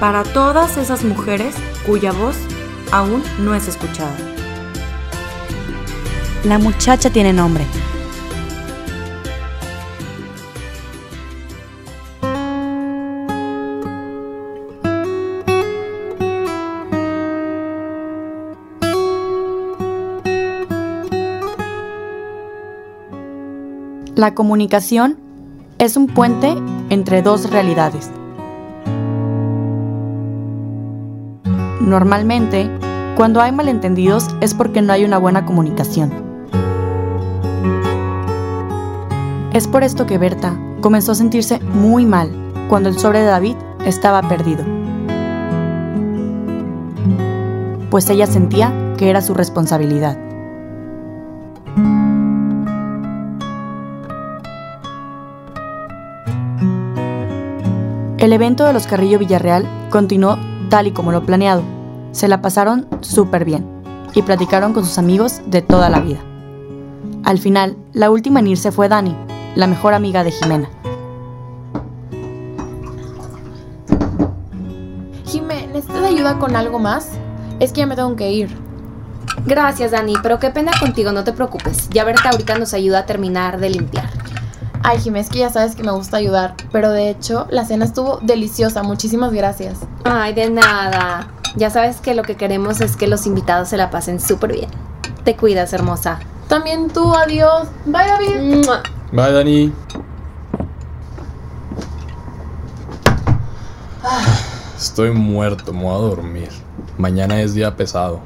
para todas esas mujeres cuya voz aún no es escuchada. La muchacha tiene nombre. La comunicación es un puente entre dos realidades. Normalmente, cuando hay malentendidos es porque no hay una buena comunicación. Es por esto que Berta comenzó a sentirse muy mal cuando el sobre de David estaba perdido. Pues ella sentía que era su responsabilidad. El evento de los Carrillo Villarreal continuó tal y como lo planeado. Se la pasaron súper bien y platicaron con sus amigos de toda la vida. Al final, la última en irse fue Dani, la mejor amiga de Jimena. Jimé, ¿necesitas ayuda con algo más? Es que ya me tengo que ir. Gracias, Dani, pero qué pena contigo, no te preocupes. Ya Berta ahorita nos ayuda a terminar de limpiar. Ay, Jimé, es que ya sabes que me gusta ayudar, pero de hecho la cena estuvo deliciosa, muchísimas gracias. Ay, de nada. Ya sabes que lo que queremos es que los invitados se la pasen súper bien. Te cuidas, hermosa. También tú, adiós. Bye, David. Bye, Dani. Estoy muerto, me voy a dormir. Mañana es día pesado.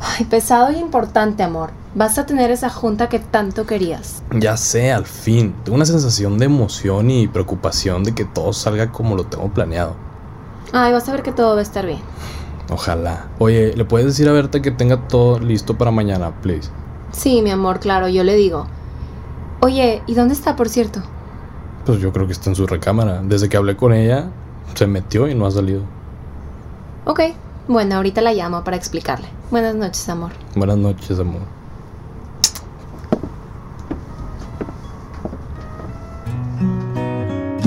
Ay, pesado y importante, amor. Vas a tener esa junta que tanto querías. Ya sé, al fin. Tengo una sensación de emoción y preocupación de que todo salga como lo tengo planeado. Ay, vas a ver que todo va a estar bien. Ojalá. Oye, ¿le puedes decir a Berta que tenga todo listo para mañana, please? Sí, mi amor, claro, yo le digo. Oye, ¿y dónde está, por cierto? Pues yo creo que está en su recámara. Desde que hablé con ella, se metió y no ha salido. Ok, bueno, ahorita la llamo para explicarle. Buenas noches, amor. Buenas noches, amor.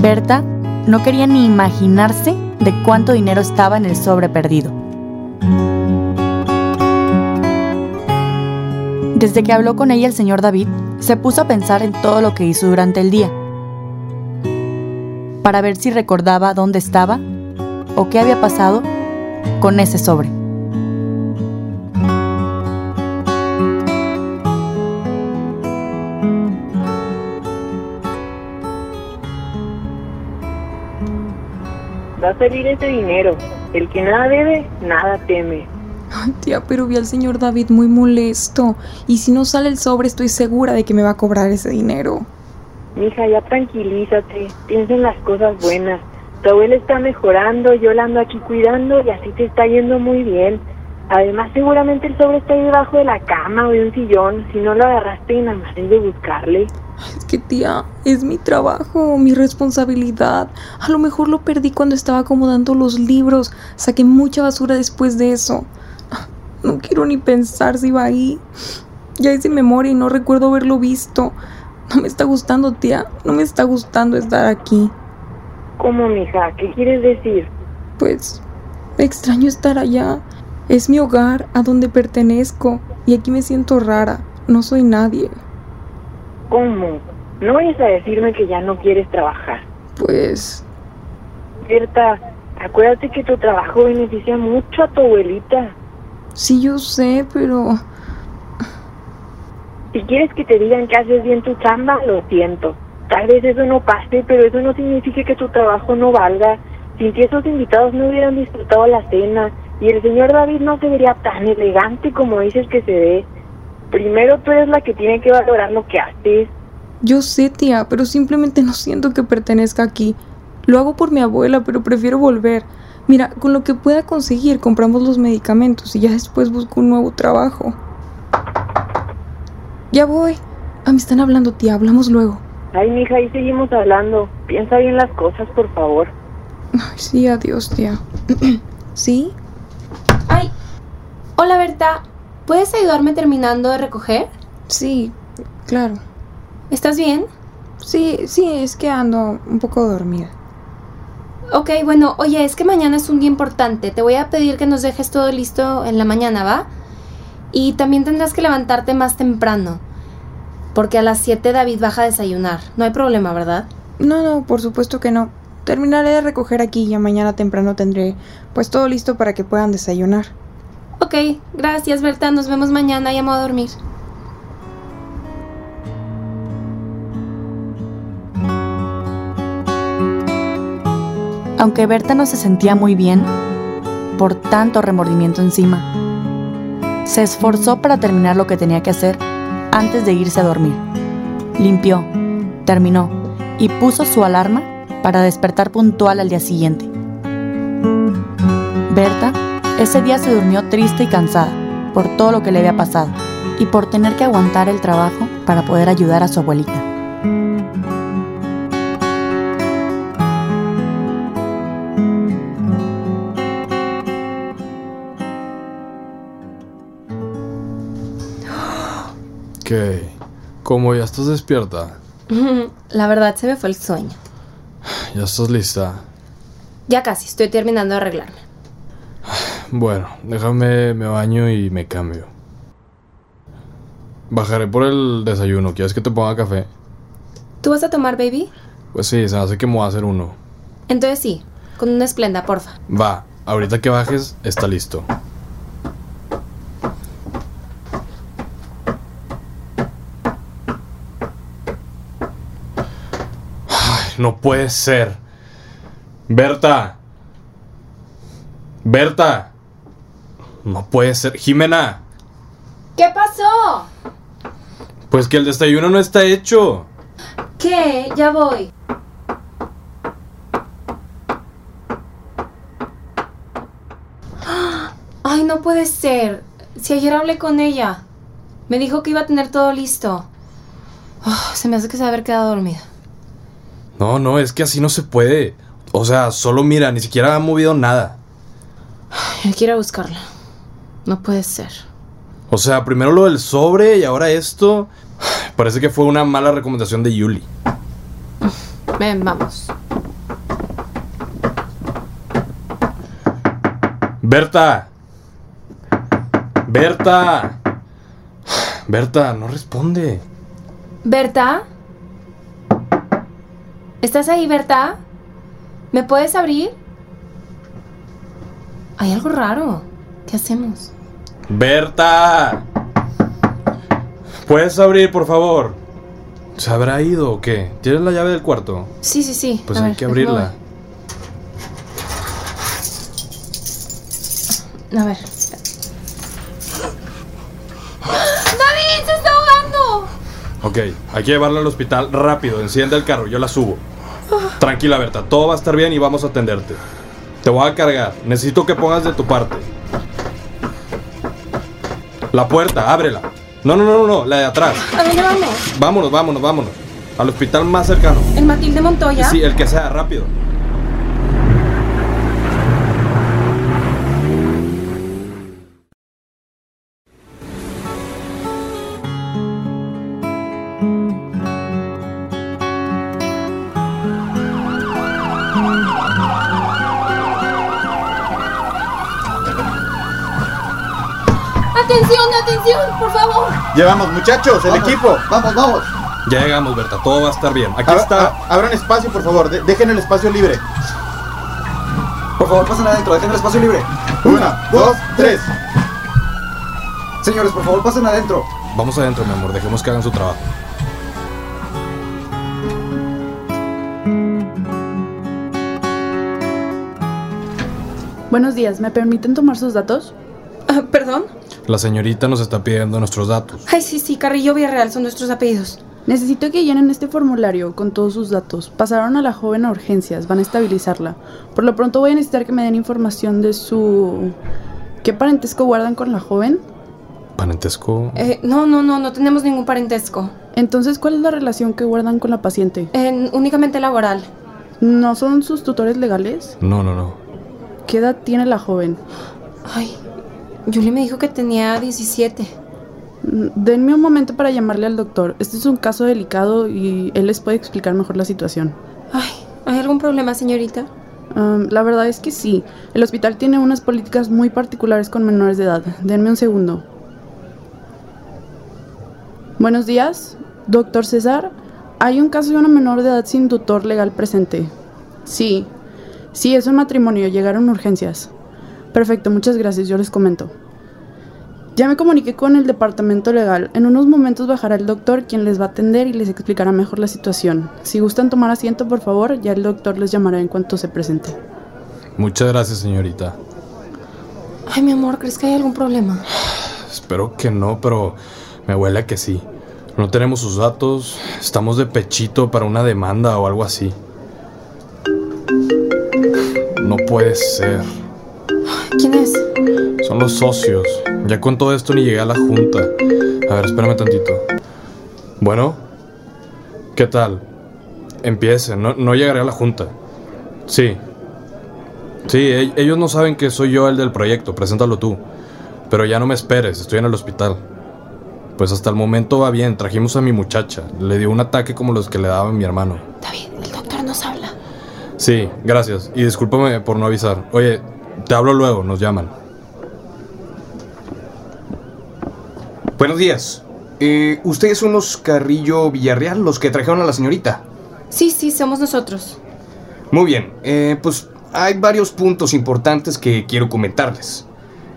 Berta no quería ni imaginarse de cuánto dinero estaba en el sobre perdido. Desde que habló con ella el señor David, se puso a pensar en todo lo que hizo durante el día, para ver si recordaba dónde estaba o qué había pasado con ese sobre. Va a salir ese dinero. El que nada debe, nada teme. Ay, tía, pero vi al señor David muy molesto. Y si no sale el sobre, estoy segura de que me va a cobrar ese dinero. Mija, ya tranquilízate. Piensa en las cosas buenas. Tu abuela está mejorando, yo la ando aquí cuidando y así te está yendo muy bien. Además, seguramente el sobre está ahí debajo de la cama o de un sillón. Si no lo agarraste, nada más es de buscarle. Es que tía, es mi trabajo, mi responsabilidad. A lo mejor lo perdí cuando estaba acomodando los libros. Saqué mucha basura después de eso. No quiero ni pensar si va ahí. Ya hice memoria y no recuerdo haberlo visto. No me está gustando, tía. No me está gustando estar aquí. ¿Cómo, mija? ¿Qué quieres decir? Pues extraño estar allá. Es mi hogar, a donde pertenezco. Y aquí me siento rara. No soy nadie. ¿Cómo? No vayas a decirme que ya no quieres trabajar. Pues Berta, acuérdate que tu trabajo beneficia mucho a tu abuelita. Sí yo sé, pero Si quieres que te digan que haces bien tu chamba, lo siento. Tal vez eso no pase, pero eso no significa que tu trabajo no valga. Sin ti esos invitados no hubieran disfrutado la cena y el señor David no se vería tan elegante como dices que se ve. Primero tú eres la que tiene que valorar lo que haces. yo sé, tía, pero simplemente no siento que pertenezca aquí. Lo hago por mi abuela, pero prefiero volver. Mira, con lo que pueda conseguir compramos los medicamentos y ya después busco un nuevo trabajo. Ya voy. Ah, me están hablando, tía. Hablamos luego. Ay, mija, ahí seguimos hablando. Piensa bien las cosas, por favor. Ay, sí, adiós, tía. ¿Sí? Ay, hola Berta. ¿Puedes ayudarme terminando de recoger? Sí, claro. ¿Estás bien? Sí, sí, es que ando un poco dormida. Ok, bueno, oye, es que mañana es un día importante. Te voy a pedir que nos dejes todo listo en la mañana, ¿va? Y también tendrás que levantarte más temprano. Porque a las 7 David baja a desayunar. No hay problema, ¿verdad? No, no, por supuesto que no. Terminaré de recoger aquí y mañana temprano tendré pues todo listo para que puedan desayunar. Ok, gracias Berta. Nos vemos mañana. Voy a dormir. Aunque Berta no se sentía muy bien por tanto remordimiento encima, se esforzó para terminar lo que tenía que hacer antes de irse a dormir. Limpió, terminó y puso su alarma para despertar puntual al día siguiente. Berta ese día se durmió triste y cansada por todo lo que le había pasado y por tener que aguantar el trabajo para poder ayudar a su abuelita. ¿Qué? ¿Cómo ya estás despierta? La verdad se me fue el sueño. ¿Ya estás lista? Ya casi, estoy terminando de arreglarme. Bueno, déjame, me baño y me cambio. Bajaré por el desayuno. ¿Quieres que te ponga café? ¿Tú vas a tomar, baby? Pues sí, se me hace que me voy a hacer uno. Entonces sí, con una esplenda, porfa. Va, ahorita que bajes, está listo. No puede ser. Berta. Berta. No puede ser. Jimena. ¿Qué pasó? Pues que el desayuno no está hecho. ¿Qué? Ya voy. Ay, no puede ser. Si ayer hablé con ella. Me dijo que iba a tener todo listo. Ah, se me hace que se va a haber quedado dormida. No, no, es que así no se puede. O sea, solo mira, ni siquiera ha movido nada. Hay que ir a buscarla. No puede ser. O sea, primero lo del sobre y ahora esto. Parece que fue una mala recomendación de Yuli. Ven, vamos. Berta. Berta. Berta, no responde. ¿Berta? ¿Estás ahí, Berta? ¿Me puedes abrir? Hay algo raro. ¿Qué hacemos? Berta. ¿Puedes abrir, por favor? ¿Se habrá ido o qué? ¿Tienes la llave del cuarto? Sí, sí, sí. Pues A hay ver, que abrirla. A ver. ¡David, se está ahogando! Ok, hay que llevarla al hospital rápido. Enciende el carro, yo la subo. Tranquila, Berta, todo va a estar bien y vamos a atenderte. Te voy a cargar. Necesito que pongas de tu parte. La puerta, ábrela. No, no, no, no, la de atrás. ¿A dónde vamos? Vámonos, vámonos, vámonos. Al hospital más cercano. ¿El Matilde Montoya? Sí, el que sea, rápido. ¡Por favor! Llevamos, muchachos, el equipo. Vamos, vamos. Ya llegamos, Berta, todo va a estar bien. Aquí está. abran espacio, por favor. de- dejen el espacio libre. Por favor, pasen adentro, dejen el espacio libre. Una, dos, tres. Señores, por favor, pasen adentro. Vamos adentro, mi amor, dejemos que hagan su trabajo. Buenos días, ¿me permiten tomar sus datos? Ah, ¿Perdón? La señorita nos está pidiendo nuestros datos. Ay, sí, sí, Carrillo Villarreal son nuestros apellidos. Necesito que llenen este formulario con todos sus datos. Pasaron a la joven a urgencias, van a estabilizarla. Por lo pronto voy a necesitar que me den información de su... ¿Qué parentesco guardan con la joven? Parentesco. Eh, no, no, no, no tenemos ningún parentesco. Entonces, ¿cuál es la relación que guardan con la paciente? Eh, únicamente laboral. ¿No son sus tutores legales? No, no, no. ¿Qué edad tiene la joven? Ay, Julie me dijo que tenía 17. Mm, Denme un momento para llamarle al doctor. Este es un caso delicado y él les puede explicar mejor la situación. Ay, ¿hay algún problema, señorita? Um, la verdad es que sí. El hospital tiene unas políticas muy particulares con menores de edad. Denme un segundo. Buenos días, doctor César. Hay un caso de una menor de edad sin tutor legal presente. Sí, sí, es un matrimonio. Llegaron urgencias. Perfecto, muchas gracias. Yo les comento. Ya me comuniqué con el departamento legal. En unos momentos bajará el doctor quien les va a atender y les explicará mejor la situación. Si gustan tomar asiento, por favor, ya el doctor les llamará en cuanto se presente. Muchas gracias, señorita. Ay, mi amor, ¿crees que hay algún problema? Espero que no, pero me huele a que sí. No tenemos sus datos, estamos de pechito para una demanda o algo así. No puede ser. ¿Quién es? Son los socios. Ya con todo esto ni llegué a la junta. A ver, espérame tantito. Bueno, ¿qué tal? Empiecen, no, no llegaré a la junta. Sí. Sí, e- ellos no saben que soy yo el del proyecto, preséntalo tú. Pero ya no me esperes, estoy en el hospital. Pues hasta el momento va bien, trajimos a mi muchacha. Le dio un ataque como los que le daba a mi hermano. David, el doctor nos habla. Sí, gracias. Y discúlpame por no avisar. Oye, te hablo luego, nos llaman. Buenos días. Eh, ¿Ustedes son los Carrillo Villarreal, los que trajeron a la señorita? Sí, sí, somos nosotros. Muy bien, eh, pues hay varios puntos importantes que quiero comentarles.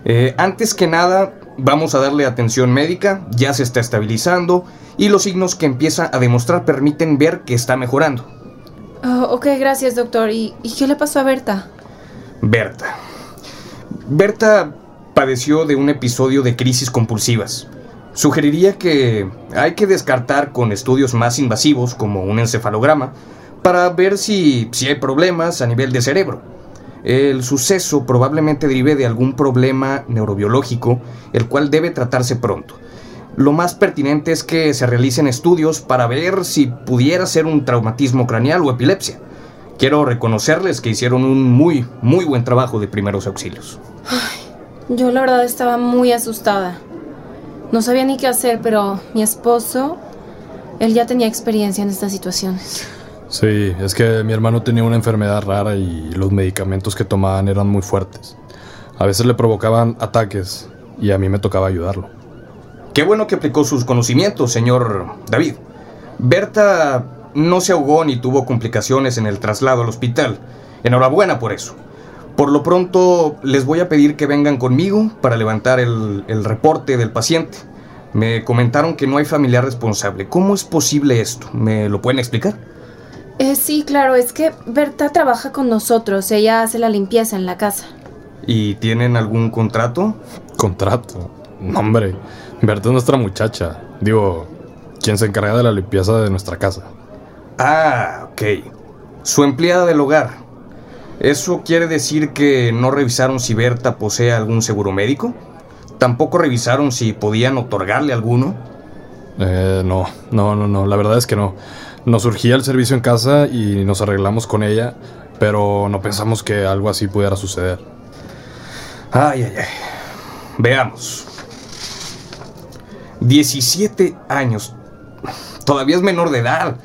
Eh, antes que nada, vamos a darle atención médica, ya se está estabilizando y los signos que empieza a demostrar permiten ver que está mejorando. Oh, ok, gracias, doctor. ¿Y, ¿Y qué le pasó a Berta? Berta. Berta padeció de un episodio de crisis compulsivas. Sugeriría que hay que descartar con estudios más invasivos como un encefalograma para ver si, si hay problemas a nivel de cerebro. El suceso probablemente derive de algún problema neurobiológico, el cual debe tratarse pronto. Lo más pertinente es que se realicen estudios para ver si pudiera ser un traumatismo craneal o epilepsia. Quiero reconocerles que hicieron un muy, muy buen trabajo de primeros auxilios. Yo la verdad estaba muy asustada. No sabía ni qué hacer, pero mi esposo, él ya tenía experiencia en estas situaciones. Sí, es que mi hermano tenía una enfermedad rara y los medicamentos que tomaban eran muy fuertes. A veces le provocaban ataques y a mí me tocaba ayudarlo. Qué bueno que aplicó sus conocimientos, señor David. Berta no se ahogó ni tuvo complicaciones en el traslado al hospital. Enhorabuena por eso. Por lo pronto, les voy a pedir que vengan conmigo para levantar el, el reporte del paciente. Me comentaron que no hay familiar responsable. ¿Cómo es posible esto? ¿Me lo pueden explicar? Eh, sí, claro, es que Berta trabaja con nosotros. Ella hace la limpieza en la casa. ¿Y tienen algún contrato? ¿Contrato? No, hombre. Berta es nuestra muchacha. Digo, quien se encarga de la limpieza de nuestra casa. Ah, ok. Su empleada del hogar. ¿Eso quiere decir que no revisaron si Berta posee algún seguro médico? ¿Tampoco revisaron si podían otorgarle alguno? Eh, no, no, no, no. La verdad es que no. Nos surgía el servicio en casa y nos arreglamos con ella, pero no pensamos que algo así pudiera suceder. Ay, ay, ay. Veamos. 17 años. Todavía es menor de edad.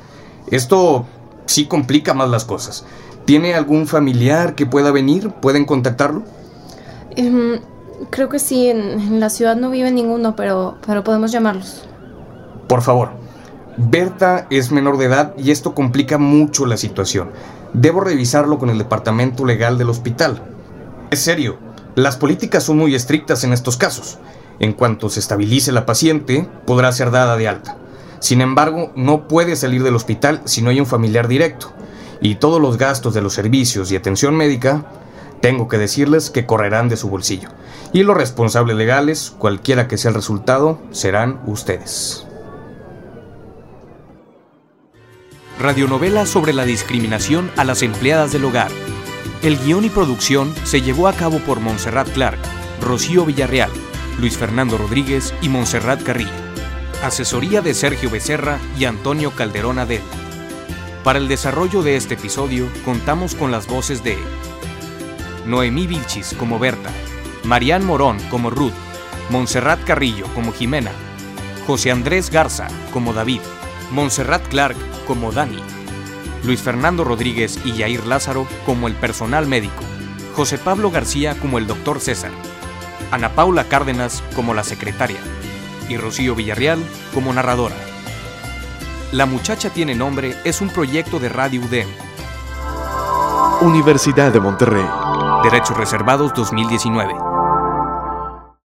Esto sí complica más las cosas. ¿Tiene algún familiar que pueda venir? ¿Pueden contactarlo? Em, creo que sí, en, en la ciudad no vive ninguno, pero, pero podemos llamarlos. Por favor. Berta es menor de edad y esto complica mucho la situación. Debo revisarlo con el departamento legal del hospital. Es serio, las políticas son muy estrictas en estos casos. En cuanto se estabilice la paciente, podrá ser dada de alta. Sin embargo, no puede salir del hospital si no hay un familiar directo. Y todos los gastos de los servicios y atención médica, tengo que decirles que correrán de su bolsillo. Y los responsables legales, cualquiera que sea el resultado, serán ustedes. Radionovela sobre la discriminación a las empleadas del hogar. El guion y producción se llevó a cabo por Montserrat Clark, Rocío Villarreal, Luis Fernando Rodríguez y Montserrat Carrillo. Asesoría de Sergio Becerra y Antonio Calderón Adel. Para el desarrollo de este episodio contamos con las voces de Noemí Vilchis como Berta, Marián Morón como Ruth, Montserrat Carrillo como Jimena, José Andrés Garza como David, Montserrat Clark como Dani, Luis Fernando Rodríguez y Yair Lázaro como el personal médico, José Pablo García como el doctor César, Ana Paula Cárdenas como la secretaria y Rocío Villarreal como narradora. La muchacha tiene nombre es un proyecto de Radio UDEM. Universidad de Monterrey. Derechos Reservados 2019.